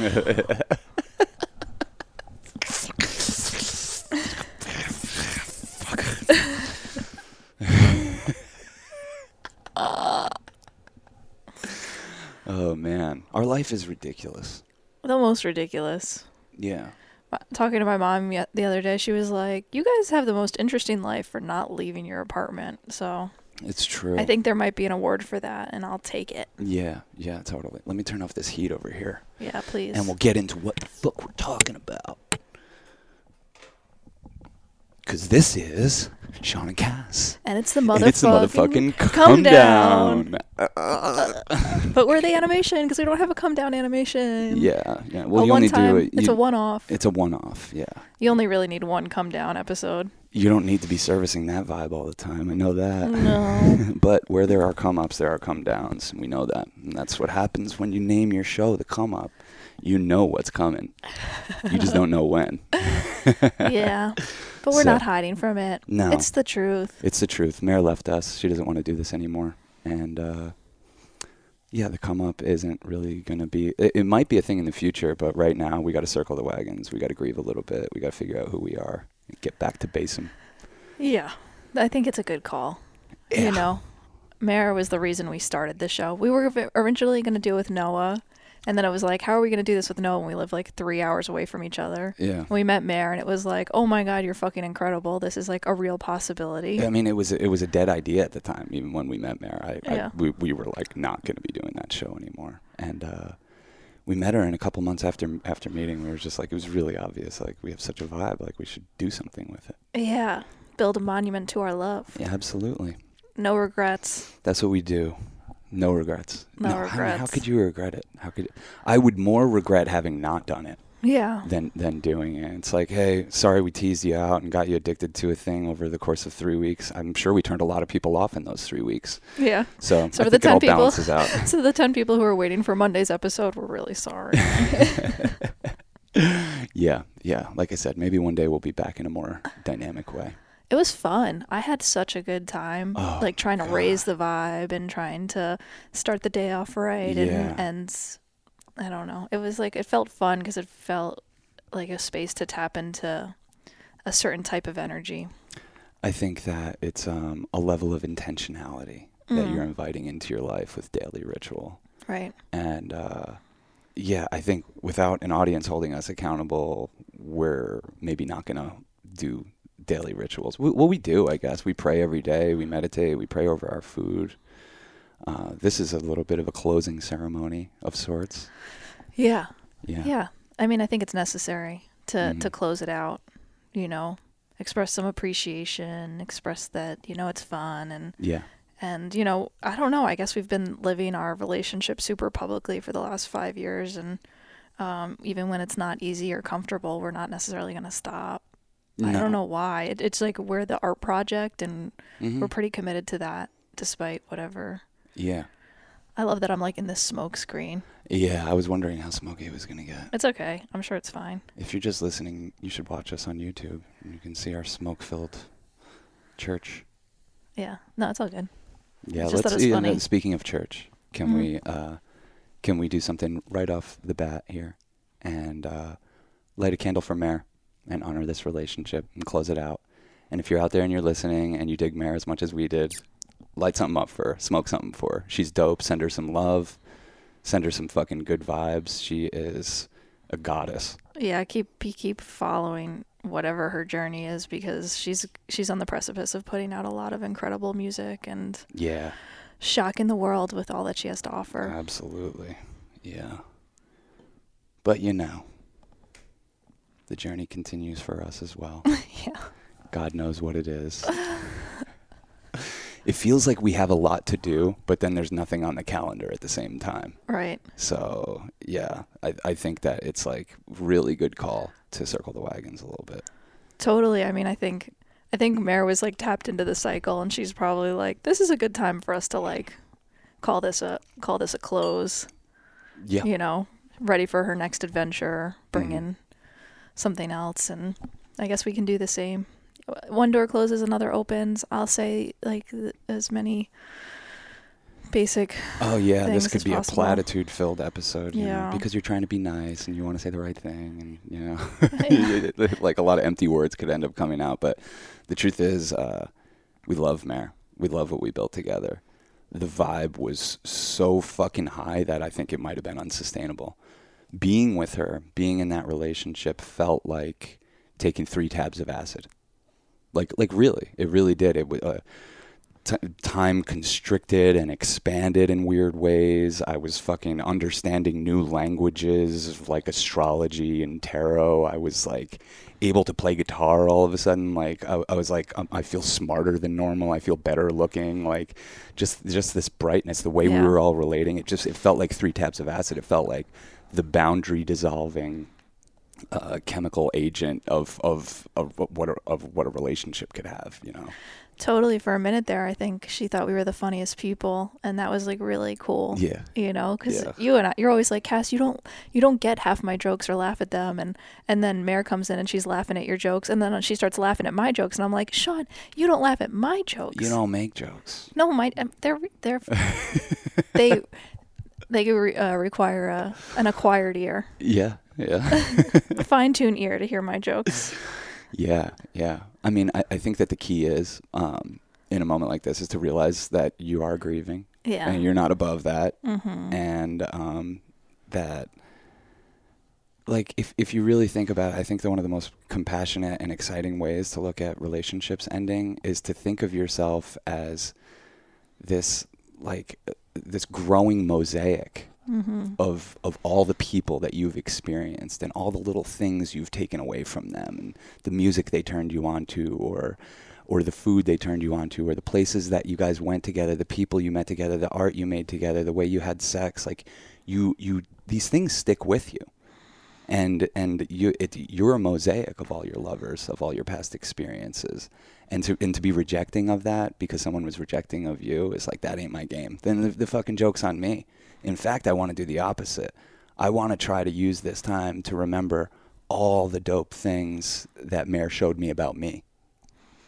oh man, our life is ridiculous. The most ridiculous. Yeah. Talking to my mom the other day, she was like, "You guys have the most interesting life for not leaving your apartment." So It's true. I think there might be an award for that, and I'll take it. Yeah, yeah, totally. Let me turn off this heat over here. Yeah, please. And we'll get into what the fuck we're talking about. Because this is Sean and Cass. And it's the motherfucking, it's the motherfucking come, down. down. But we're the animation because we don't have a come down animation. yeah, yeah. Well, a you one only time. do it. it's a one off. It's a one-off. Yeah. You only really need one come down episode. You don't need to be servicing that vibe all the time. I know that. No. but where there are come ups, there are come downs. We know that. And that's what happens when you name your show the come up. You know what's coming. You just don't know when. yeah. But we're So- not hiding from it. No. It's the truth. It's the truth. Mare left us. She doesn't want to do this anymore. And uh, yeah, the come up isn't really going to be. It, it might be a thing in the future, but right now we got to circle the wagons. We got to grieve a little bit. We got to figure out who we are get back to basem. Yeah. I think it's a good call. Yeah. You know, Mare was the reason we started the show. We were originally going to do it with Noah. And then it was like, how are we going to do this with Noah when we live like three hours away from each other? Yeah. We met Mare and it was like, oh my God, you're fucking incredible. This is like a real possibility. I mean, it was it was a dead idea at the time. Even when we met Mare, I, Yeah. I we we were like not going to be doing that show anymore. And uh, we met her, and a couple months after after meeting, we were just like, it was really obvious. Like we have such a vibe. Like we should do something with it. Yeah. Build a monument to our love. Yeah, absolutely. No regrets. That's what we do. No regrets. No I mean, How, regrets. could you regret it? How could I would more regret having not done it Yeah. than than doing it. It's like, hey, sorry we teased you out and got you addicted to a thing over the course of three weeks. I'm sure we turned a lot of people off in those three weeks. Yeah. So, So the think it all 10 people- balances out. So the 10 people who are waiting for Monday's episode, we're really sorry. yeah, yeah. Like I said, maybe one day we'll be back in a more dynamic way. It was fun. I had such a good time, Oh, like trying to raise the vibe and trying to start the day off right. Yeah. And, and I don't know. It was like, it felt fun because it felt like a space to tap into a certain type of energy. I think that it's um, a level of intentionality that Mm. you're inviting into your life with daily ritual. Right. And uh, yeah, I think without an audience holding us accountable, we're maybe not going to do daily rituals. We, well, we do, I guess. We pray every day, we meditate, we pray over our food. Uh, this is a little bit of a closing ceremony of sorts. Yeah. Yeah. Yeah. I mean, I think it's necessary to, to Mhm. close it out, you know, express some appreciation, express that, you know, it's fun and Yeah. and you know i don't know i guess we've been living our relationship super publicly for the last five years and um, even when it's not easy or comfortable we're not necessarily going to stop i don't know why it, it's like we're the art project and Mhm. we're pretty committed to that despite whatever Yeah. i love that i'm like in this smoke screen Yeah, I was wondering how smoky it was going to get. it's okay i'm sure it's fine If you're just listening, you should watch us on YouTube. You can see our smoke-filled church. yeah no it's all good Yeah, It's let's. yeah, no, speaking of church, can Mhm. we uh, can we do something right off the bat here and uh, light a candle for Mare and honor this relationship and close it out? And if you're out there and you're listening and you dig Mare as much as we did, light something up for her, smoke something for her. She's dope. Send her some love. Send her some fucking good vibes. She is a goddess. yeah keep keep following whatever her journey is because she's she's on the precipice of putting out a lot of incredible music and Yeah. shocking the world with all that she has to offer. Absolutely. Yeah. But you know, the journey continues for us as well. yeah. God knows what it is. it feels like we have a lot to do, but then there's nothing on the calendar at the same time. Right. So, yeah, I, I think that it's like really good call to circle the wagons a little bit. Totally. I mean, I think I think Mare was like tapped into the cycle and she's probably like this is a good time for us to like call this a call this a close, Yeah. you know, ready for her next adventure, bring Mhm. in something else and I guess we can do the same. One door closes, another opens. I'll say like th- as many basic. Oh yeah, this could be possible. a platitude-filled episode. You know, Yeah. because you're trying to be nice and you want to say the right thing, and you know, like a lot of empty words could end up coming out. But the truth is, uh, we love Mare. We love what we built together. The vibe was so fucking high that I think it might have been unsustainable. Being with her, being in that relationship, felt like taking three tabs of acid. Like, like really, it really did. It was. Uh, t- time constricted and expanded in weird ways. I was fucking understanding new languages like astrology and tarot. I was like able to play guitar all of a sudden. Like I, I was like, um, I feel smarter than normal. I feel better looking. Like just just this brightness, the way Yeah. we were all relating. It just it felt like three taps of acid. It felt like the boundary dissolving uh, chemical agent of of of what a, of what a relationship could have. You know. Totally. For a minute there, I think she thought we were the funniest people, and that was like really cool. Yeah. You know, because Yeah. you and I, you're always like, Cass, you don't, you don't get half my jokes or laugh at them, and and then Mare comes in and she's laughing at your jokes, and then she starts laughing at my jokes, and I'm like, Sean, you don't laugh at my jokes. You don't make jokes. No, my um, they're they're they they uh, require a, an acquired ear, Yeah, yeah, fine tuned ear to hear my jokes. yeah, yeah. I mean, I, I think that the key is, um, in a moment like this, is to realize that you are grieving Yeah. and you're not above that, mm-hmm. and um, that, like, if if you really think about it, I think that one of the most compassionate and exciting ways to look at relationships ending is to think of yourself as this like uh, this growing mosaic Mm-hmm. of of all the people that you've experienced and all the little things you've taken away from them and the music they turned you on to or or the food they turned you on to or the places that you guys went together the people you met together the art you made together the way you had sex like you you these things stick with you. And and you it, you're a mosaic of all your lovers of all your past experiences. And to and to be rejecting of that because someone was rejecting of you is like that ain't my game. Then the, the fucking joke's on me in fact i want to do the opposite i want to try to use this time to remember all the dope things that Mare showed me about me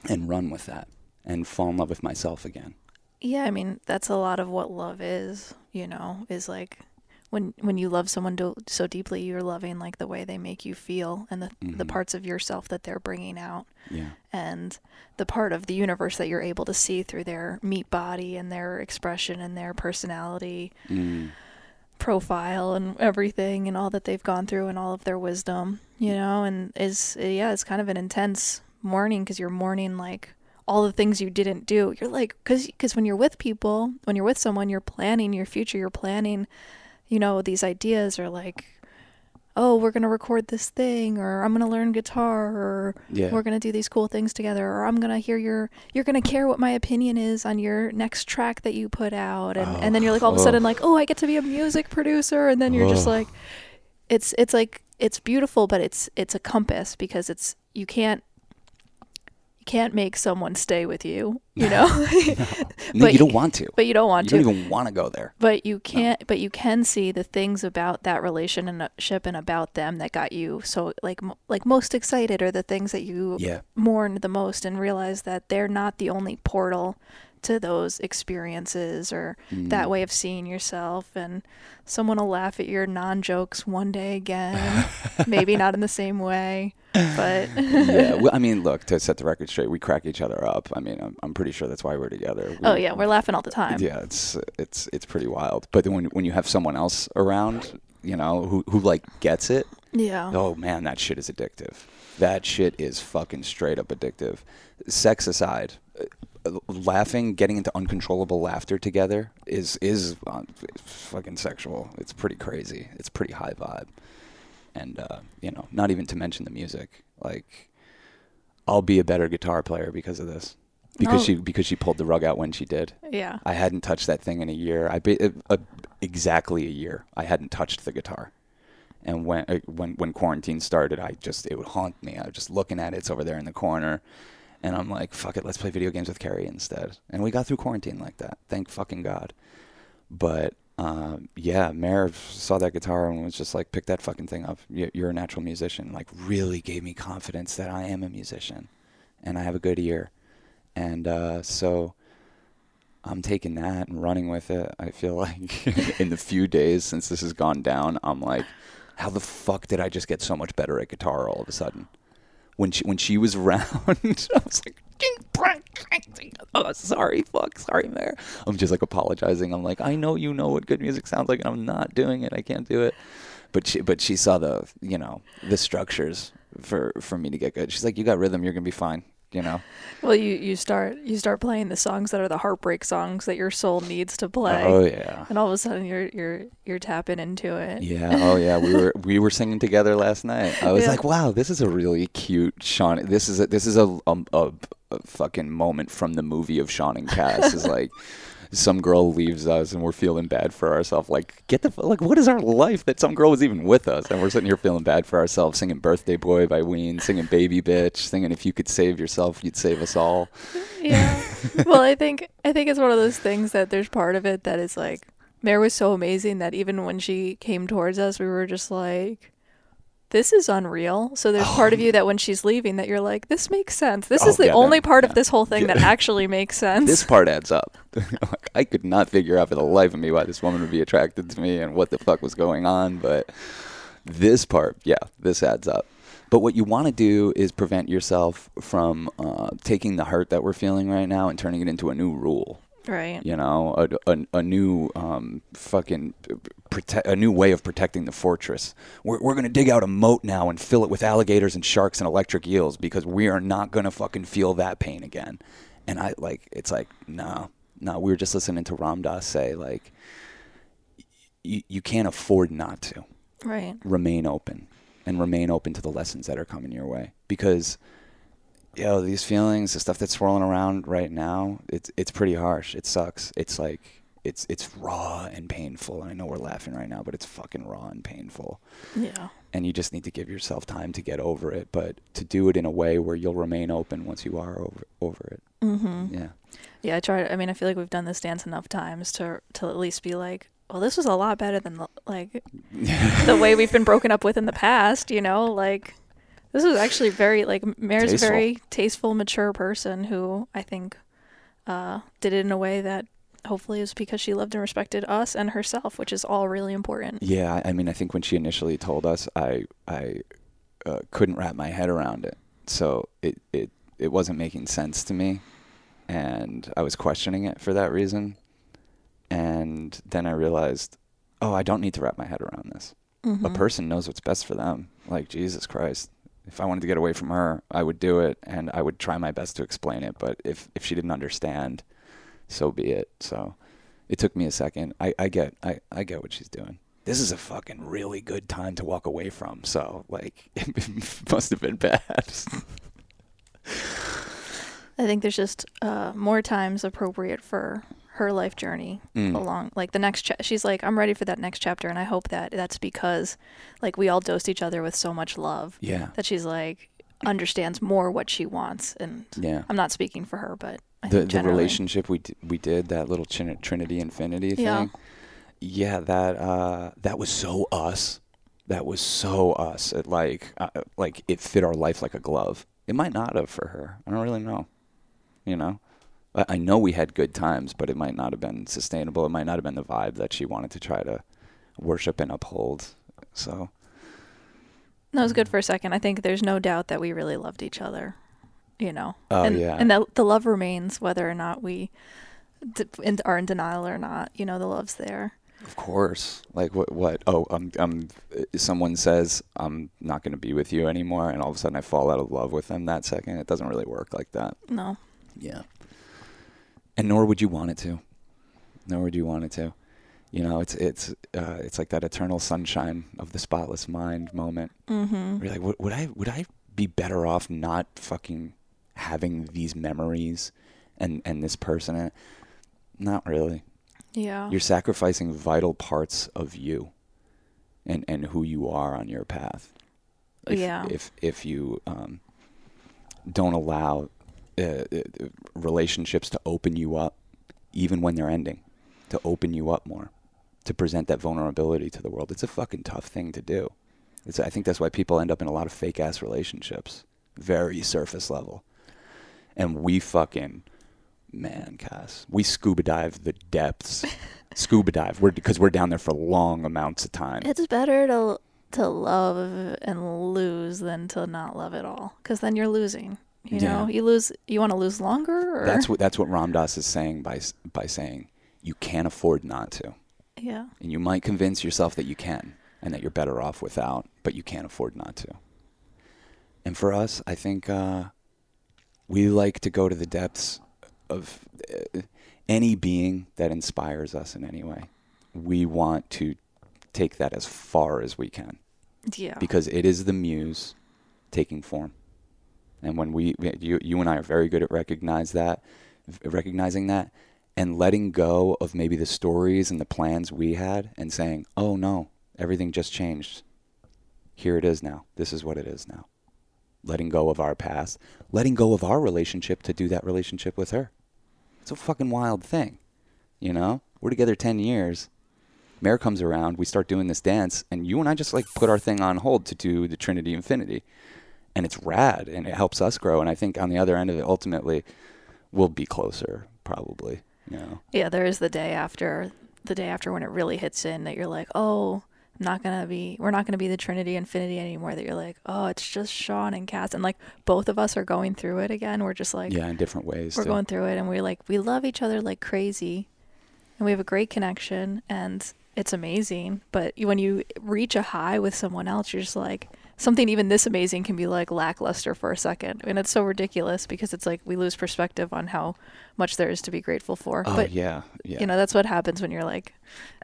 and run with that and fall in love with myself again Yeah, I mean that's a lot of what love is. You know, is like when when you love someone do, so deeply, you're loving like the way they make you feel and the the Mhm. parts of yourself that they're bringing out, yeah and the part of the universe that you're able to see through their meat body and their expression and their personality mm. profile and everything and all that they've gone through and all of their wisdom, you know, and is yeah, it's kind of an intense mourning because you're mourning like all the things you didn't do. You're like cuz cuz when you're with people, when you're with someone, you're planning your future, you're planning, you know, these ideas are like oh, we're going to record this thing or I'm going to learn guitar or yeah we're going to do these cool things together or I'm going to hear your you're going to care what my opinion is on your next track that you put out and and then you're like all of a Oh, sudden oh. like, "Oh, I get to be a music producer." And then you're just Oh. like it's it's like it's beautiful, but it's it's a compass because it's you can't you can't make someone stay with you, you know? no, but you don't want to but you don't want you to. You don't even want to go there But you can't. But you can see the things about that relationship and about them that got you so like m- like most excited, or the things that you yeah mourn the most, and realize that they're not the only portal to those experiences or that Mm. way of seeing yourself. And someone will laugh at your non jokes one day again, maybe not in the same way, but yeah, well, I mean, look to set the record straight, we crack each other up. I mean, I'm, I'm pretty sure that's why we're together. We- oh yeah, we're laughing all the time. Yeah, it's it's it's pretty wild. But when when you have someone else around, you know, who who like gets it, Yeah. oh man, that shit is addictive. That shit is fucking straight up addictive. Sex aside, laughing, getting into uncontrollable laughter together is is uh, fucking sexual. It's pretty crazy. It's pretty high vibe, and uh, you know, not even to mention the music. Like, I'll be a better guitar player because of this. Because Oh. she because she pulled the rug out when she did. Yeah. I hadn't touched that thing in a year. I be, uh, uh, exactly a year. I hadn't touched the guitar. And when uh, when when quarantine started, I just it would haunt me. I was just looking at it. It's over there in the corner, and I'm like, "Fuck it, let's play video games with Carrie instead." And we got through quarantine like that. Thank fucking God. But um, yeah, Mare saw that guitar and was just like, "Pick that fucking thing up. You- You're a natural musician." Like, really gave me confidence that I am a musician, and I have a good ear. And uh, so I'm taking that and running with it. I feel like in the few days since this has gone down, I'm like, how the fuck did I just get so much better at guitar all of a sudden? When she when she was around, I was like, oh sorry, fuck, sorry, Mare. I'm just like apologizing. I'm like, I know you know what good music sounds like, and I'm not doing it. I can't do it. But she but she saw the you know the structures for for me to get good. She's like, you got rhythm, you're gonna be fine. You know. Well, you you start you start playing the songs that are the heartbreak songs that your soul needs to play. Oh yeah. And all of a sudden you're you're you're tapping into it. Yeah. Oh yeah. We were we were singing together last night. I was Yeah. like, wow, this is a really cute Sean. This is a, this is a, a, a, a fucking moment from the movie of Sean and Cass. is like. Some girl leaves us and we're feeling bad for ourselves. Like, get the like, what is our life that some girl was even with us and we're sitting here feeling bad for ourselves, singing "Birthday Boy" by Ween, singing "Baby Bitch," singing "If You Could Save Yourself, You'd Save Us All." Yeah. well, I think I think it's one of those things that there's part of it that is like Mare was so amazing that even when she came towards us, we were just like this is unreal. So there's part of you that when she's leaving that you're like this makes sense. This Oh, is the yeah, only that- part yeah. of this whole thing that actually makes sense. this part adds up. like, I could not figure out for the life of me why this woman would be attracted to me and what the fuck was going on, but this part, yeah, this adds up. But what you want to do is prevent yourself from uh, taking the hurt that we're feeling right now and turning it into a new rule. Right. You know, a, a, a new um, fucking prote- a new way of protecting the fortress. We're, we're gonna dig out a moat now and fill it with alligators and sharks and electric eels because we are not gonna fucking feel that pain again. And I like, it's like, no, no. We were just listening to Ram Dass say like, you you can't afford not to Right. remain open and remain open to the lessons that are coming your way because you know these feelings the stuff that's swirling around right now it's it's pretty harsh it sucks it's like it's it's raw and painful and i know we're laughing right now but it's fucking raw and painful Yeah. and you just need to give yourself time to get over it but to do it in a way where you'll remain open once you are over over it Mm-hmm. yeah Yeah, I try. I mean, I feel like we've done this dance enough times to to at least be like, well, this was a lot better than the- like the way we've been broken up with in the past. You know, like this is actually very like Mare's Tasteful. very tasteful, mature person who I think uh, did it in a way that hopefully is because she loved and respected us and herself, which is all really important. Yeah, I- mean, I think when she initially told us, I I uh, couldn't wrap my head around it. So it it it wasn't making sense to me, and I was questioning it for that reason. And then I realized, oh, I don't need to wrap my head around this. A Mhm. person knows what's best for them. Like Jesus Christ. If I wanted to get away from her, I would do it, and I would try my best to explain it. But if if she didn't understand, so be it. So it took me a second. I, I get I, I get what she's doing. This is a fucking really good time to walk away from. So like it must have been bad. I think there's just uh, more times appropriate for her life journey Mm. along like the next cha- she's like i'm ready for that next chapter and i hope that that's because like we all dosed each other with so much love yeah. that she's like understands more what she wants and Yeah. i'm not speaking for her but I the think the relationship we d- we did that little Trin- Trinity Infinity thing. Yeah. Yeah, that uh, that was so us. That was so us. It like uh, like it fit our life like a glove. It might not have for her. I don't really know. You know, I, know we had good times, but it might not have been sustainable. It might not have been the vibe that she wanted to try to worship and uphold. So that was good for a second i think there's no doubt that we really loved each other you know Oh, and, yeah. and that the love remains whether or not we d- in, are in denial or not you know the love's there Of course. Like what? What? Oh, um, um. Someone says I'm not going to be with you anymore, and all of a sudden I fall out of love with them that second. It doesn't really work like that. no Yeah. And nor would you want it to. Nor would you want it to. You know, it's it's uh, it's like that eternal sunshine of the spotless mind moment. Mm-hmm. You're like, would, would I would I be better off not fucking having these memories and and this person? Not really yeah you're sacrificing vital parts of you and and who you are on your path if, Yeah. if if you um, don't allow uh, uh, relationships to open you up even when they're ending to open you up more to present that vulnerability to the world it's a fucking tough thing to do it's, i think that's why people end up in a lot of fake ass relationships very surface level and we fucking man, Cass, we scuba dive the depths. scuba dive, we're because we're down there for long amounts of time. It's better to to love and lose than to not love at all, because then you're losing. You know, you lose. You want to lose longer, or That's what that's what Ram Dass is saying by by saying you can't afford not to, yeah, and you might convince yourself that you can and that you're better off without, but you can't afford not to. And for us, I think uh, we like to go to the depths of uh, any being that inspires us in any way. We want to take that as far as we can yeah, because it is the muse taking form. And when we, you, you and I are very good at recognize that, recognizing that, and letting go of maybe the stories and the plans we had, and saying, "Oh no, everything just changed. Here it is now. This is what it is now." Letting go of our past, letting go of our relationship to do that relationship with her. It's a fucking wild thing, you know. We're together ten years. Mare comes around, we start doing this dance, and you and I just like put our thing on hold to do the Trinity Infinity. And it's rad and it helps us grow. And I think on the other end of it, ultimately, we'll be closer, probably. You know? yeah. There is the day after, the day after when it really hits in that you're like, oh, I'm not gonna be. We're not gonna be the Trinity Infinity anymore. That you're like, oh, it's just Sean and Cass, and like both of us are going through it again. We're just like, yeah, in different ways. we're too. going through it and we're like we love each other like crazy and we have a great connection and it's amazing but when you reach a high with someone else you're just like something even this amazing can be like lackluster for a second and it's so ridiculous because it's like we lose perspective on how much there is to be grateful for oh, but yeah. Yeah. you know that's what happens when you're like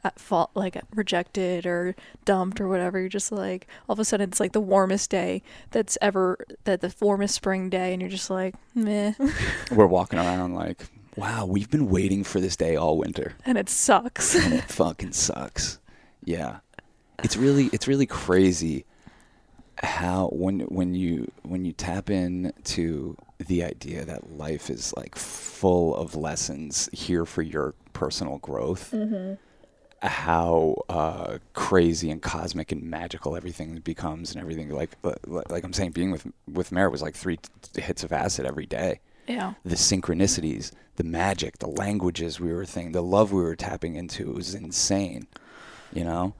at fault like rejected or dumped or whatever you're just like all of a sudden it's like the warmest day that's ever that the warmest spring day and you're just like meh we're walking around like, wow, we've been waiting for this day all winter. and it sucks and it fucking sucks. Yeah, it's really it's really crazy how when when you when you tap in to the idea that life is like full of lessons here for your personal growth. How uh, crazy and cosmic and magical everything becomes, and everything like like, like I'm saying, being with with Mare was like three t- hits of acid every day yeah the synchronicities, the magic, the languages we were thinking, the love we were tapping into was insane, you know.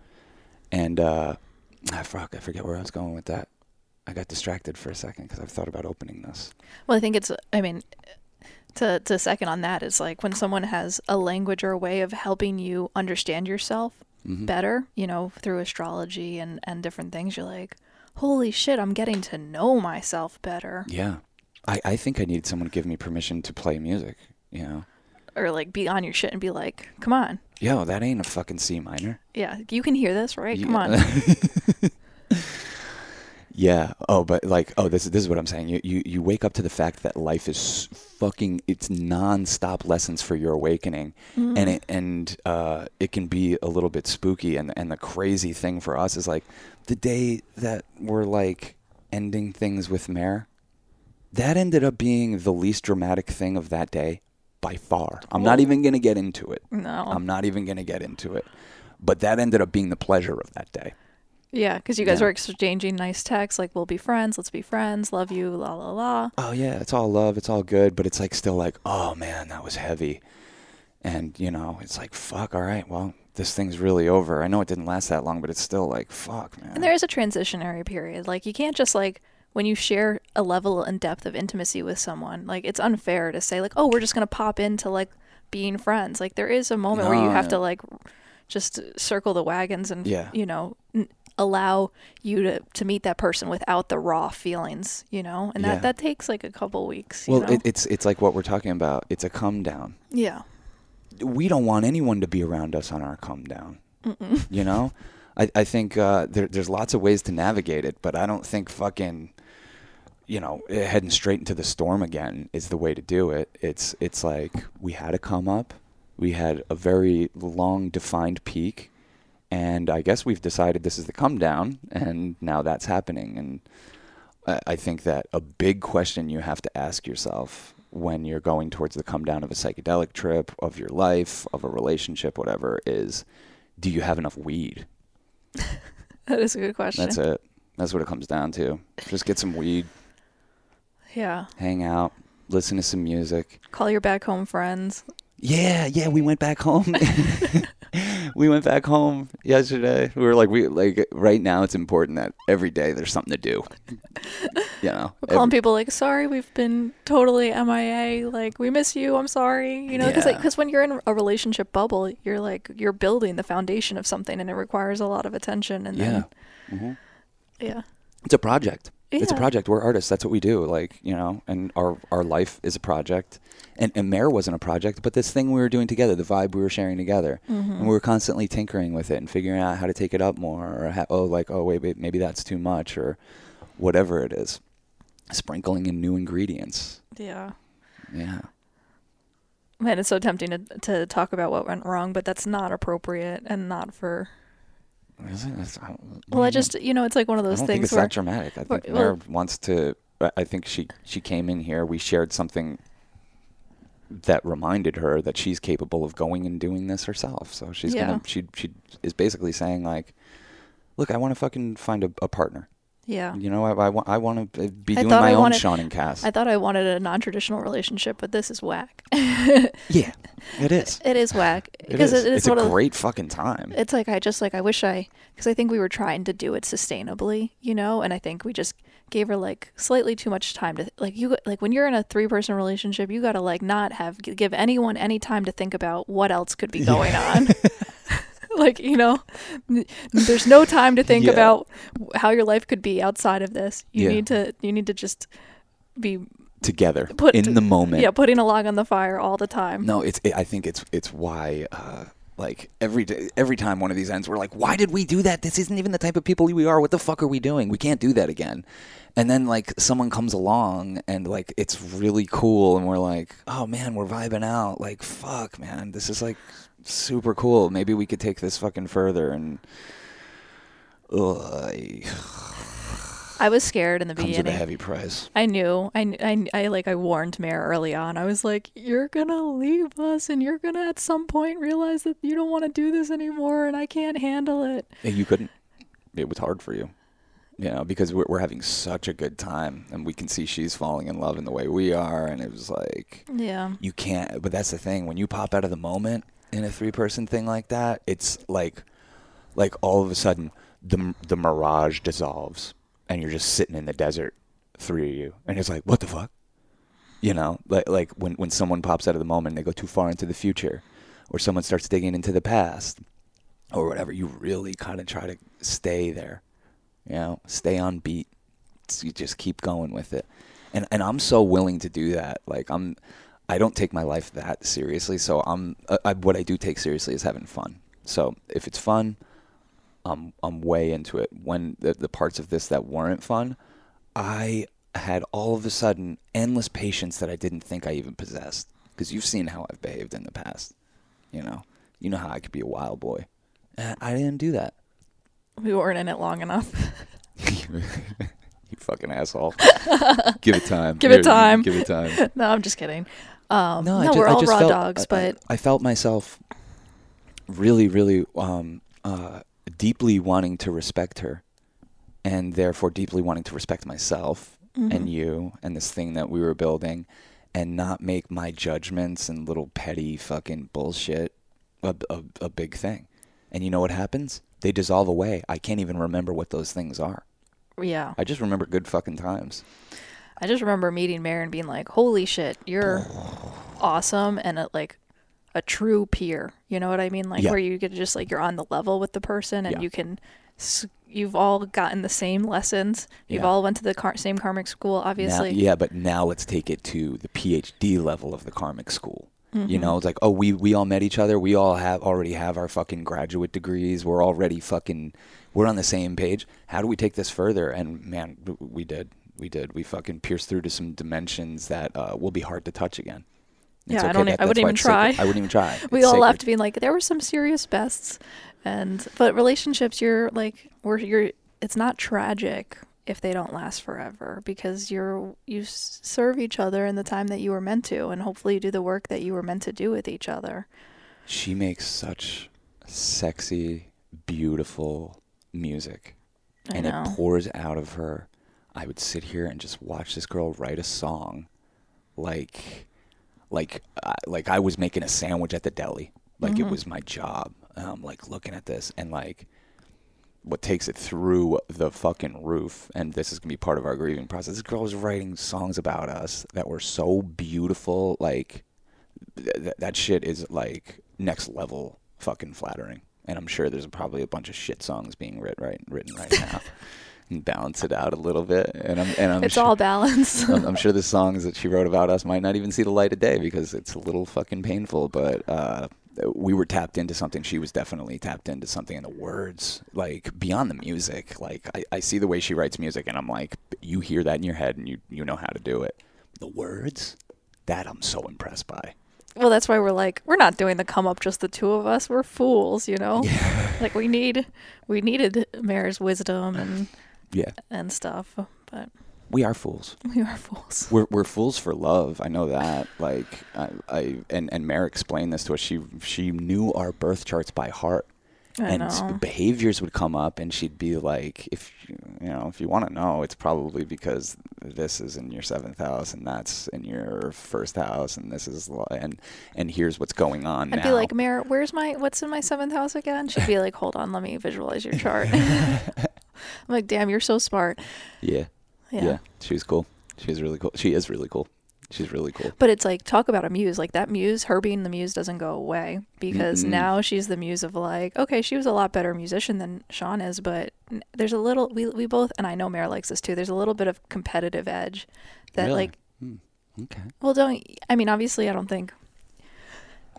And uh, I fuck, I forget where I was going with that. I got distracted for a second because I've thought about opening this. Well, I think it's. I mean, to to second on that is like when someone has a language or a way of helping you understand yourself Mhm. better. You know, through astrology and and different things. You're like, holy shit, I'm getting to know myself better, Yeah, I, I think I need someone to give me permission to play music. You know, or like be on your shit and be like, come on, yo, that ain't a fucking C minor. yeah, you can hear this, right? Come on. Yeah. Oh, but like, oh, this is this is what I'm saying. You you you wake up to the fact that life is fucking it's nonstop lessons for your awakening, Mm-hmm. and it and uh, it can be a little bit spooky. And and the crazy thing for us is like the day that we're like ending things with Mare, that ended up being the least dramatic thing of that day by far. I'm not Oh. even gonna get into it. No. I'm not even gonna get into it. But that ended up being the pleasure of that day. yeah, because you guys Yeah. were exchanging nice texts like, "We'll be friends. Let's be friends. Love you." La la la. oh yeah, it's all love, it's all good, but it's like still like, oh man, that was heavy. And you know, it's like, fuck, all right, well, this thing's really over. I know it didn't last that long, but it's still like, fuck, man. And there is a transitionary period. Like you can't just like when you share a level and depth of intimacy with someone, like it's unfair to say like, "Oh, we're just going to pop into like being friends." Like there is a moment where you have yeah. to like just circle the wagons and Yeah. you know, n- allow you to to meet that person without the raw feelings, you know? And that Yeah. that takes like a couple weeks, you well, know? it, it's it's like what we're talking about. It's a come down. yeah. we don't want anyone to be around us on our come down. You know, I I think uh, there, there's lots of ways to navigate it, but I don't think fucking, you know, eh, heading straight into the storm again is the way to do it. It's it's like we had a come up, we had a very long defined peak, and I guess we've decided this is the come down, and now that's happening. And I, I think that a big question you have to ask yourself when you're going towards the come down of a psychedelic trip, of your life, of a relationship, whatever, is do you have enough weed? That is a good question. That's it. That's what it comes down to. Just get some weed, Yeah. hang out, listen to some music. Call your back home friends. Yeah, yeah, we went back home. we went back home yesterday. We were like, we like right now. It's important that every day there's something to do. You know, We're calling every- people like, sorry, we've been totally MIA. Like, we miss you. I'm sorry. You know, because Yeah. when you're in a relationship bubble, you're like, you're building the foundation of something and it requires a lot of attention. And yeah, then, Mhm. yeah. It's a project. It's a project. We're artists. That's what we do. Like you know, and our our life is a project. And and Mare wasn't a project, but this thing we were doing together, the vibe we were sharing together, Mm-hmm. and we were constantly tinkering with it and figuring out how to take it up more, or how, oh like oh wait wait maybe that's too much, or whatever it is, sprinkling in new ingredients. Yeah. Yeah. Man, it's so tempting to, to talk about what went wrong, but that's not appropriate and not for. Is it? It's- I Well, I just, you know, it's like one of I those don't think things it's where. that dramatic. I think well- wants to. I- I think she she came in here. We shared something that reminded her that she's capable of going and doing this herself. So she's Yeah. gonna. She she is basically saying like, look, I want to fucking find a, a partner. Yeah. You know, I I, I want to be I doing my I own wanted- Sean and Cass. I thought I wanted a non traditional relationship, but this is whack. yeah, it is. It is whack. It Because it is it's a one of great fucking time. It's like I just like I wish I because I think we were trying to do it sustainably, you know, and I think we just gave her like slightly too much time to like you like when you're in a three person relationship, you got to like not have give anyone any time to think about what else could be going on. like, you know, n- there's no time to think Yeah. about how your life could be outside of this. You Yeah. need to you need to just be Together put in the moment. yeah, putting a log on the fire all the time. No, it's. It, I think it's. It's why. Uh, like every day, every time one of these ends, we're like, "Why did we do that? This isn't even the type of people we are. What the fuck are we doing? We can't do that again." And then like someone comes along and like it's really cool, and we're like, "Oh man, we're vibing out." Like, fuck, man, this is like super cool. Maybe we could take this fucking further. And ugh, I was scared in the comes with a beginning. heavy price. I knew. I, I, I like I warned Mare early on. I was like, "You're gonna leave us, and you're gonna at some point realize that you don't want to do this anymore, and I can't handle it." And you couldn't. It was hard for you, you know, because we're, we're having such a good time, and we can see she's falling in love in the way we are, and it was like Yeah. you can't. But that's the thing when you pop out of the moment in a three-person thing like that, it's like, like all of a sudden the the mirage dissolves, and you're just sitting in the desert, three of you, and it's like, what the fuck, you know, like like when when someone pops out of the moment, and they go too far into the future, or someone starts digging into the past or whatever, you really kind of try to stay there, you know, stay on beat. You just keep going with it, and and I'm so willing to do that. Like I'm, I don't take my life that seriously. So I'm, uh, I, what I do take seriously is having fun. So if it's fun, I'm I'm way into it. When the the parts of this that weren't fun, I had all of a sudden endless patience that I didn't think I even possessed. Because you've seen how I've behaved in the past, you know. You know how I could be a wild boy. And I didn't do that. We weren't in it long enough. you fucking asshole. give it time. Give it time. Give it time. no, I'm just kidding. Um, no, I ju- we're all raw felt- dogs, I- I- but I, felt myself really, really um, uh, deeply wanting to respect her, and therefore deeply wanting to respect myself Mm-hmm. and you and this thing that we were building, and not make my judgments and little petty fucking bullshit a, a, a big thing. And you know what happens? They dissolve away. I can't even remember what those things are. yeah. I just remember good fucking times. I just remember meeting Mare and being like, "Holy shit, you're awesome," and a, like a true peer. You know what I mean? Like Yeah. where you get just like you're on the level with the person, and Yeah. you can. You've all gotten the same lessons. You've Yeah. all went to the car- same karmic school, Now, obviously. yeah, but now let's take it to the PhD level of the karmic school. You Mm-hmm. know, it's like, oh, we we all met each other. We all have already have our fucking graduate degrees. We're already fucking we're on the same page. How do we take this further? And man, we did. We did. We fucking pierced through to some dimensions that uh, will be hard to touch again. It's Yeah, I don't that- I wouldn't even try. I wouldn't even try. we It's all sacred. left being like, there were some serious bests, and but relationships, you're like, where you're, it's not tragic if they don't last forever because you're you serve each other in the time that you were meant to, and hopefully you do the work that you were meant to do with each other. She makes such sexy, beautiful music. I and know. it pours out of her. I would sit here and just watch this girl write a song like like uh, like I was making a sandwich at the deli. Like Mm-hmm. it was my job. Um, like looking at this and like what takes it through the fucking roof and this is gonna be part of our grieving process. This girl was writing songs about us that were so beautiful. Like th- th- that shit is like next level fucking flattering. And I'm sure there's probably a bunch of shit songs being writ right written right now. and balance it out a little bit. And I'm and I'm it's sure, all balance. I'm, I'm sure the songs that she wrote about us might not even see the light of day because it's a little fucking painful. But uh, we were tapped into something. She was definitely tapped into something in the words, like beyond the music. Like I, I see the way she writes music, and I'm like, you hear that in your head, and you you know how to do it. The words, that I'm so impressed by. well, that's why we're like, we're not doing the come up just the two of us. We're fools, you know. Yeah. like we need, we needed Mare's wisdom and Yeah, and stuff, but we are fools. we are fools. We're we're fools for love. I know that. Like I, I and and Mare explained this to us. She she knew our birth charts by heart. I and know. behaviors would come up and she'd be like if you know if you want to know it's probably because this is in your seventh house and that's in your first house and this is and and here's what's going on I'd now be like, Mare, where's my what's in my seventh house again? She'd be like, Hold on, let me visualize your chart. I'm like, damn, you're so smart. yeah, Yeah. yeah she was cool she was really cool she is really cool she's really cool But it's like talk about a muse. Like that muse, her being the muse doesn't go away because Mm-mm. now she's the muse of like, okay, she was a lot better musician than Sean is, but there's a little we we both and I know Mare likes this too. There's a little bit of competitive edge that Really? like Hmm, okay well don't I mean obviously I don't think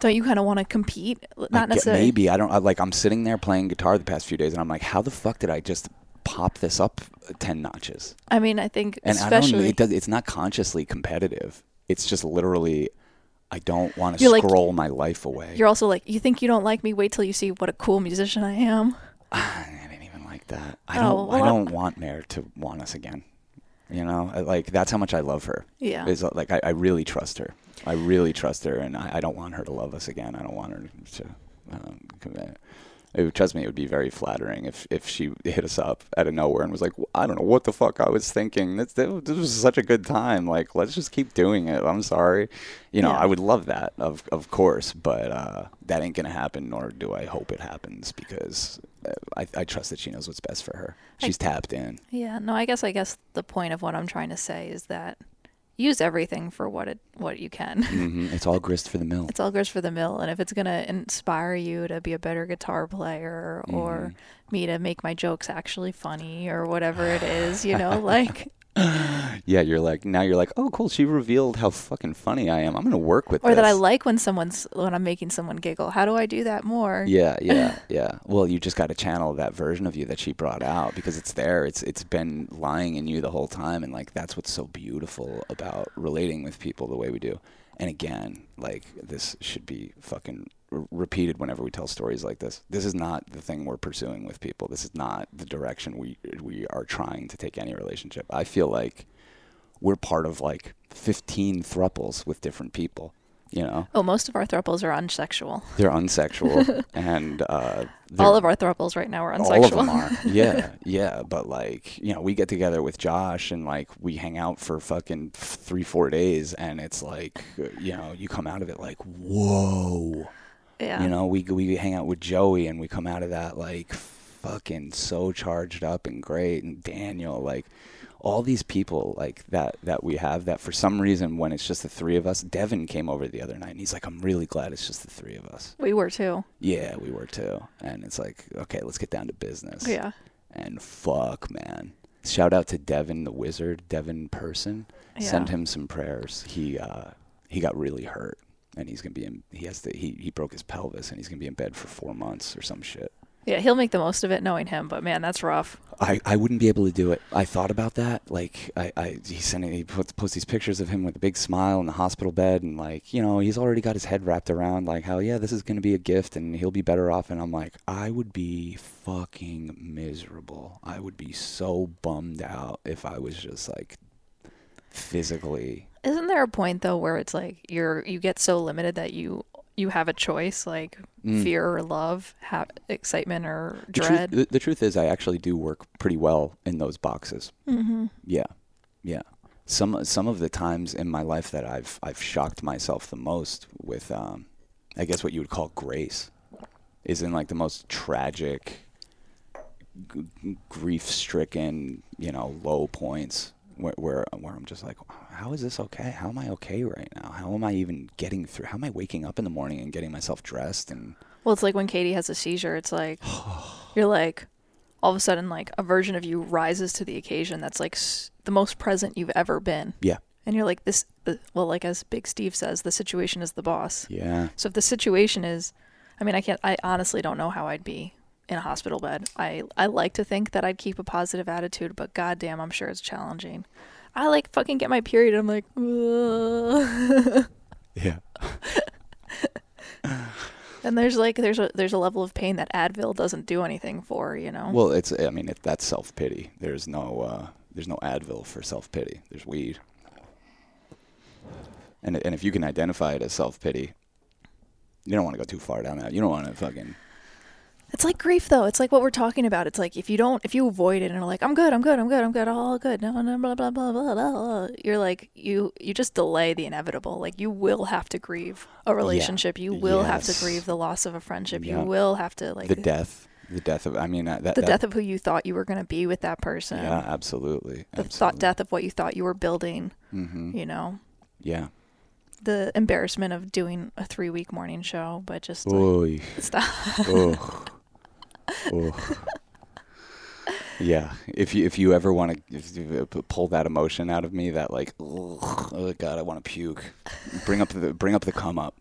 don't you kind of want to compete? Not necessarily. maybe i don't I, like i'm sitting there playing guitar the past few days and i'm like how the fuck did i just pop this up 10 notches I mean, I think and I don't. especially It does. It's not consciously competitive. It's just literally, I don't want to You're like- scroll my life away. you're also like, you think you don't like me? Wait till you see what a cool musician I am. I didn't even like that. I Oh, don't. I don't want Mare to want us again. You know, I- like that's how much I love her. Yeah. Is uh, like I, I really trust her. I really trust her, and I, I don't want her to love us again. I don't want her to. Um, commit. It trust me, it would be very flattering if, if she hit us up out of nowhere and was like, I don't know what the fuck I was thinking. This, this was such a good time. Like, let's just keep doing it. I'm sorry. You know, Yeah. I would love that, of, of course, but uh, that ain't going to happen, nor do I hope it happens because uh, I, I trust that she knows what's best for her. I- She's tapped in. Yeah, no, I guess I guess the point of what I'm trying to say is that use everything for what it what you can. hmm It's all grist for the mill. It's all grist for the mill, and if it's gonna inspire you to be a better guitar player or Mhm. me to make my jokes actually funny or whatever it is, you know, like Yeah, you're like, now you're like, oh, cool. She revealed how fucking funny I am. I'm going to work with or that I like when someone's when I'm making someone giggle. How do I do that more? Yeah, yeah, yeah. Well, you just got to channel that version of you that she brought out because it's there. It's it's been lying in you the whole time, and like that's what's so beautiful about relating with people the way we do. And again, like this should be fucking r- repeated whenever we tell stories like this. This is not the thing we're pursuing with people. This is not the direction we we are trying to take any relationship. I feel like we're part of like 15 thruples with different people. You know, Oh, most of our thruples are unsexual. they're unsexual, and uh, they're- All of our thruples right now are unsexual. all of them are. Yeah, yeah. But like, you know, we get together with Josh and like we hang out for fucking three, four days, and it's like, uh, you know, you come out of it like, whoa. Yeah. You know, we we hang out with Joey, and we come out of that like fucking so charged up and great, and Daniel, like. All these people like that that we have that for some reason when it's just the three of us, Devin came over the other night and he's like, I'm really glad it's just the three of us. we were too. Yeah, we were too. And it's like, okay, let's get down to business. Yeah. And fuck, man. Shout out to Devin the Wizard, Devin Person. yeah. Send him some prayers. He uh he got really hurt and he's gonna be in he has to he, he broke his pelvis and he's gonna be in bed for four months or some shit. Yeah, he'll make the most of it knowing him, but man, that's rough. I, I wouldn't be able to do it. I thought about that. Like I, I he sent he puts posts these pictures of him with a big smile in the hospital bed and like, you know, he's already got his head wrapped around like how yeah, this is gonna be a gift and he'll be better off and I'm like, I would be fucking miserable. I would be so bummed out if I was just like physically Isn't there a point though where it's like you're you get so limited that you you have a choice like Mm. fear or love, ha- excitement or the truth, dread? the, the truth is I actually do work pretty well in those boxes. mm-hmm. Yeah, yeah. some some of the times in my life that I've I've shocked myself the most with um, I guess what you would call grace is in like the most tragic g- grief-stricken you know low points where, where where I'm just like how is this okay how am I okay right now how am I even getting through how am I waking up in the morning and getting myself dressed and Well, it's like when Katie has a seizure. It's like you're like all of a sudden like a version of you rises to the occasion that's like s- the most present you've ever been. yeah And you're like this. The, well, like as Big Steve says, the situation is the boss. yeah So if the situation is, I mean, I can't. I honestly don't know how I'd be in a hospital bed. I I like to think that I'd keep a positive attitude, but goddamn, I'm sure it's challenging. I like fucking get my period. I'm like, yeah and there's like there's a there's a level of pain that Advil doesn't do anything for. You know. Well, it's I mean if that's self pity. There's no uh, there's no Advil for self pity. There's weed. And and if you can identify it as self pity, you don't want to go too far down that. You don't want to fucking It's like grief, though. It's like what we're talking about. It's like if you don't, if you avoid it and are like, I'm good, I'm good, I'm good, I'm good, all good, no, no, blah, blah, blah, blah, blah, blah. You're like, you, you just delay the inevitable. Like you will have to grieve a relationship. You will have to grieve the loss of a friendship. Yeah. You will have to like the death, the death of I mean uh, that the that, death of who you thought you were going to be with that person. Yeah, absolutely. The thought death of what you thought you were building. Mm-hmm. You know, Yeah. the embarrassment of doing a three week morning show, but just like, stop. Yeah, if you if you ever want to pull that emotion out of me, that like, oh god, I want to puke. Bring up the bring up the come up,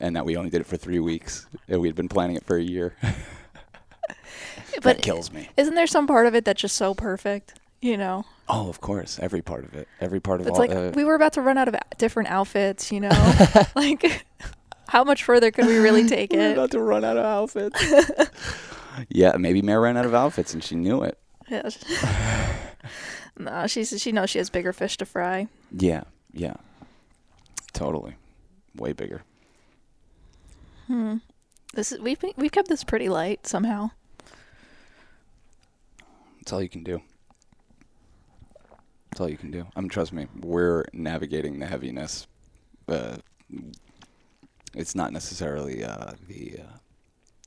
and that we only did it for three weeks, and we'd been planning it for a year. But that kills me. isn't there some part of it that's just so perfect? You know, Oh, of course, every part of it, every part of It's all. like uh, we were about to run out of different outfits, you know? like how much further could we really take we're it? about to run out of outfits. Yeah, maybe Mare ran out of outfits, and she knew it. Yeah. no, she's she knows she has bigger fish to fry. Yeah, yeah, totally, way bigger. Hmm. This is we've been, we've kept this pretty light somehow. That's all you can do. That's all you can do. I mean, trust me, we're navigating the heaviness. Uh, it's not necessarily uh, the uh,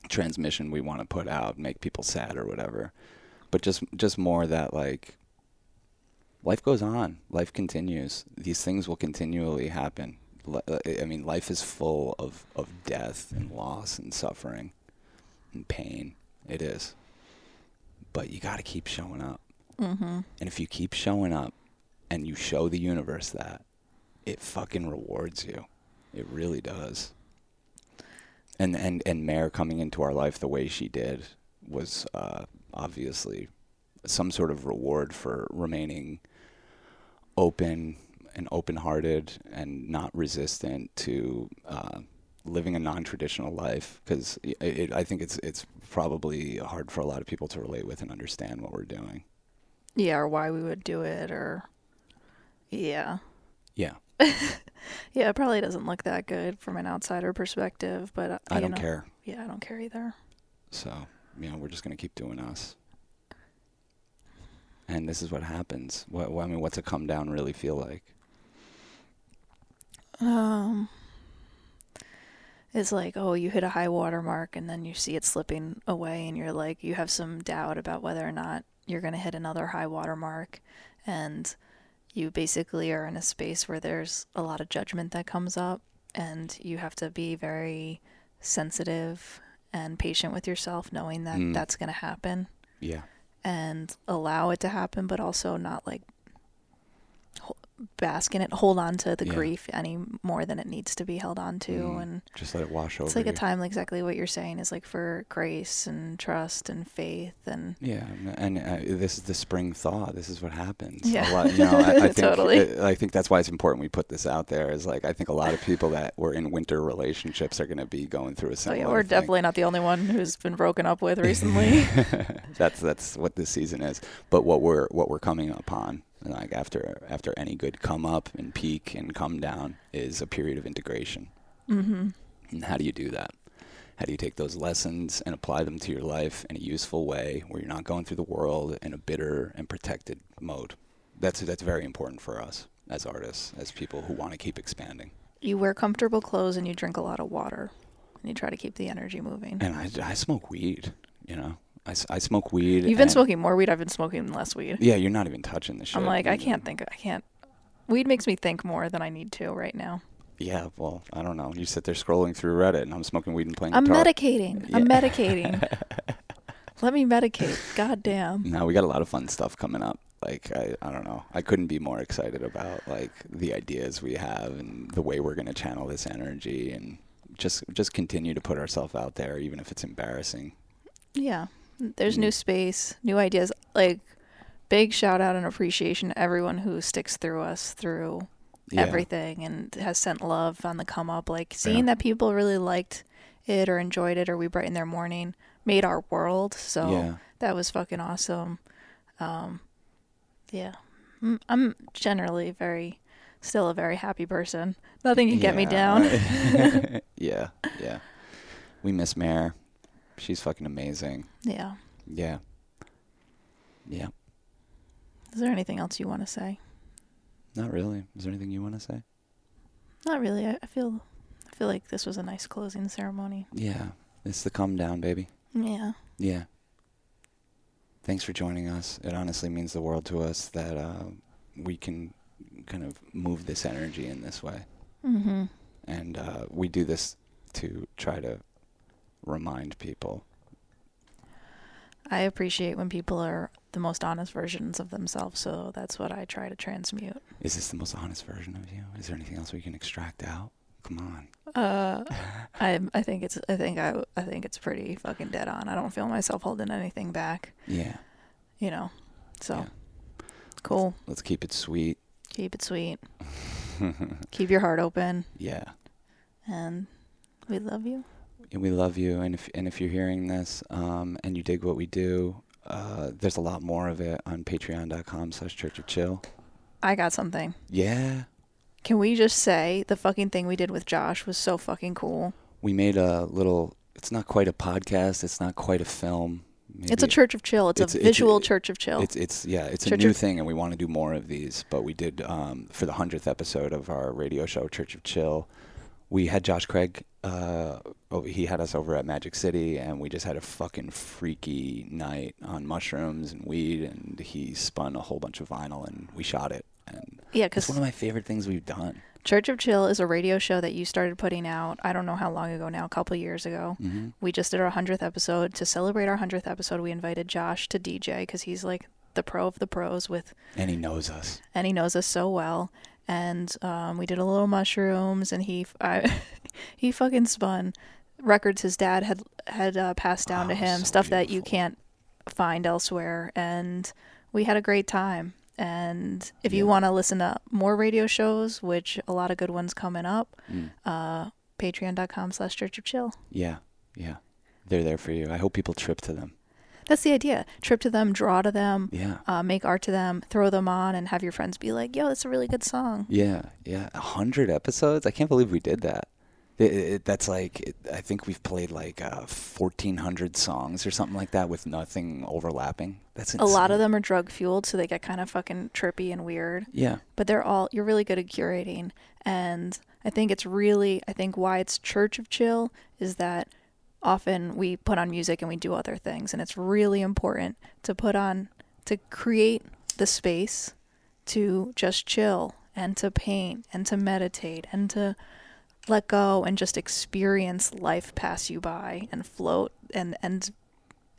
transmission we want to put out, make people sad or whatever, but just just more that like life goes on, life continues. These things will continually happen. Uh, I mean, life is full of of death and loss and suffering and pain. It is but you got to keep showing up. Mm-hmm. And if you keep showing up and you show the universe that, it fucking rewards you. It really does. And and and Mare coming into our life the way she did was uh, obviously some sort of reward for remaining open and open-hearted and not resistant to uh, living a non-traditional life. Because I think it's it's probably hard for a lot of people to relate with and understand what we're doing. Yeah, or why we would do it, or yeah, Yeah, yeah. It probably doesn't look that good from an outsider perspective, but uh, I don't know, care. Yeah, I don't care either. So, you know, we're just going to keep doing us. And this is what happens. What, what I mean, what's a come down really feel like? Um, it's like, oh, you hit a high water mark and then you see it slipping away, and you're like, you have some doubt about whether or not you're going to hit another high water mark. And you basically are in a space where there's a lot of judgment that comes up, and you have to be very sensitive and patient with yourself, knowing that Mm. that's going to happen Yeah. and allow it to happen, but also not like bask in it, hold on to the Yeah. grief any more than it needs to be held on to. Mm. And Just let it wash over it's like a you. time, exactly what you're saying, is like for grace and trust and faith and Yeah, and, and uh, this is the spring thaw. This is what happens. Yeah. a lot, you know, I, I think Totally. uh, I think that's why it's important we put this out there. Is like I think a lot of people that were in winter relationships are going to be going through a oh similar. yeah, we're thing. definitely not the only one who's been broken up with recently. that's that's what this season is. But what we're what we're coming upon, like after after any good come up and peak and come down, is a period of integration. mm-hmm. And how do you do that? How do you take those lessons and apply them to your life in a useful way, where you're not going through the world in a bitter and protected mode? That's that's very important for us. as artists, as people who want to keep expanding. You wear comfortable clothes and you drink a lot of water, and you try to keep the energy moving. And I, I smoke weed, you know. I, I smoke weed. You've been smoking more weed. I've been smoking less weed. Yeah, you're not even touching the shit. I'm like, I can't think. I can't. Weed makes me think more than I need to right now. Yeah, well, I don't know. You sit there scrolling through Reddit, and I'm smoking weed and playing I'm guitar. medicating. I'm medicating. Let me medicate. God damn. No, we got a lot of fun stuff coming up. Like I, I don't know. I couldn't be more excited about like the ideas we have and the way we're gonna channel this energy and just just continue to put ourselves out there, even if it's embarrassing. Yeah. There's new Mm. space, new ideas. Like, big shout out and appreciation to everyone who sticks through us through Yeah. everything and has sent love on the come up. Like, seeing Yeah. that people really liked it or enjoyed it or we brightened their morning made our world. So Yeah. that was fucking awesome. Um, yeah. Mm, I'm generally very, still a very happy person. Nothing can get me down. Yeah. yeah, yeah. We miss Mare. She's fucking amazing. yeah. Yeah. Yeah. Is there anything else you want to say? Not really. Is there anything you want to say? Not really. I, I feel I feel like this was a nice closing ceremony. Yeah. It's the come down, baby. Yeah. Yeah. Thanks for joining us. It honestly means the world to us that uh, we can kind of move this energy in this way. Mm-hmm. And uh, we do this to try to remind people. I appreciate when people are the most honest versions of themselves, so that's what I try to transmute. Is this the most honest version of you? Is there anything else we can extract out? Come on. Uh, I I think it's I think I I think it's pretty fucking dead on. I don't feel myself holding anything back, Yeah. you know. So Yeah. cool. Let's keep it sweet. Keep it sweet. Keep your heart open, yeah. and we love you. We love you. And if and if you're hearing this um, and you dig what we do, uh, there's a lot more of it on patreon.com slash church of chill. I got something. Yeah. Can we just say the fucking thing we did with Josh was so fucking cool? We made a little, it's not quite a podcast. It's not quite a film. It's a church of chill. It's, It's- a visual church of chill. It's it's yeah, it's a Church new of- thing, and we want to do more of these. But we did um, for the hundredth episode of our radio show, Church of Chill. We had Josh Craig. Uh, oh, he had us over at Magic City, and we just had a fucking freaky night on mushrooms and weed. And he spun a whole bunch of vinyl, and we shot it. And yeah, it's because one of my favorite things we've done. Church of Chill is a radio show that you started putting out. I don't know how long ago now, a couple years ago. hmm We just did our hundredth episode. To celebrate our hundredth episode, we invited Josh to DJ because he's like the pro of the pros with, And he knows us. and he knows us so well. And um, we did a little mushrooms, and he I, he fucking spun records his dad had had uh, passed down to Oh, him, so stuff that you can't find elsewhere, and we had a great time. And if you want to listen to more radio shows, which a lot of good ones coming up, Mm. uh, patreon.com slash church of chill. Yeah, yeah, they're there for you. I hope people trip to them. That's the idea. Trip to them, draw to them, Yeah. uh, make art to them, throw them on, and have your friends be like, yo, that's a really good song. Yeah, yeah, a hundred episodes. I can't believe we did that. It, it, that's like it, I think we've played like uh, fourteen hundred songs or something like that with nothing overlapping. That's A lot of them are drug fueled, so they get kind of fucking trippy and weird. Yeah, But they're all, you're really good at curating. And I think it's really, I think why it's Church of Chill is that often we put on music and we do other things. And it's really important to put on, to create the space to just chill and to paint and to meditate and to let go and just experience life pass you by and float and and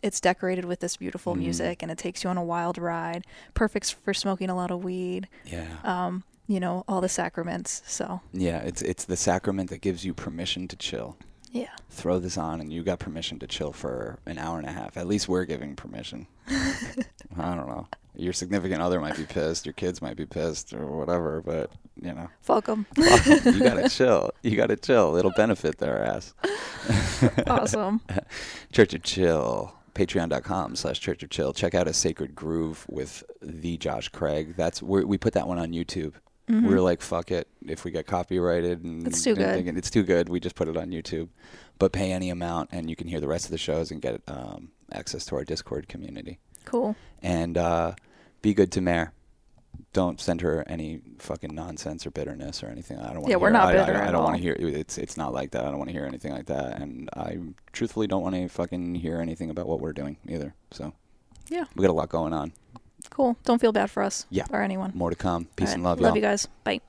it's decorated with this beautiful Mm. music and it takes you on a wild ride perfect for smoking a lot of weed yeah, um you know all the sacraments so yeah. It's it's the sacrament that gives you permission to chill. yeah Throw this on, and you got permission to chill for an hour and a half. At least we're giving permission. I don't know. Your significant other might be pissed. Your kids might be pissed, or whatever. But you know. fuck them you gotta chill. You gotta chill. It'll benefit their ass. awesome Church of Chill. Patreon.com slash Church of Chill. Check out a Sacred Groove with the Josh Craig. That's we we put that one on YouTube. Mhm. We were like, fuck it. If we get copyrighted and It's too good. thinking it's too good, we just put it on YouTube. But pay any amount and you can hear the rest of the shows and get um, access to our Discord community. Cool And uh, be good to Mare. don't send her any fucking nonsense or bitterness or anything. I don't want. Yeah, hear, we're not I, bitter I, I at don't want to hear. It's it's not like that. I don't want to hear anything like that. And I truthfully don't want to fucking hear anything about what we're doing either. So Yeah. we got a lot going on. Cool. Don't feel bad for us. Yeah. Or anyone. More to come. Peace All and love, Love y'all. you guys. Bye.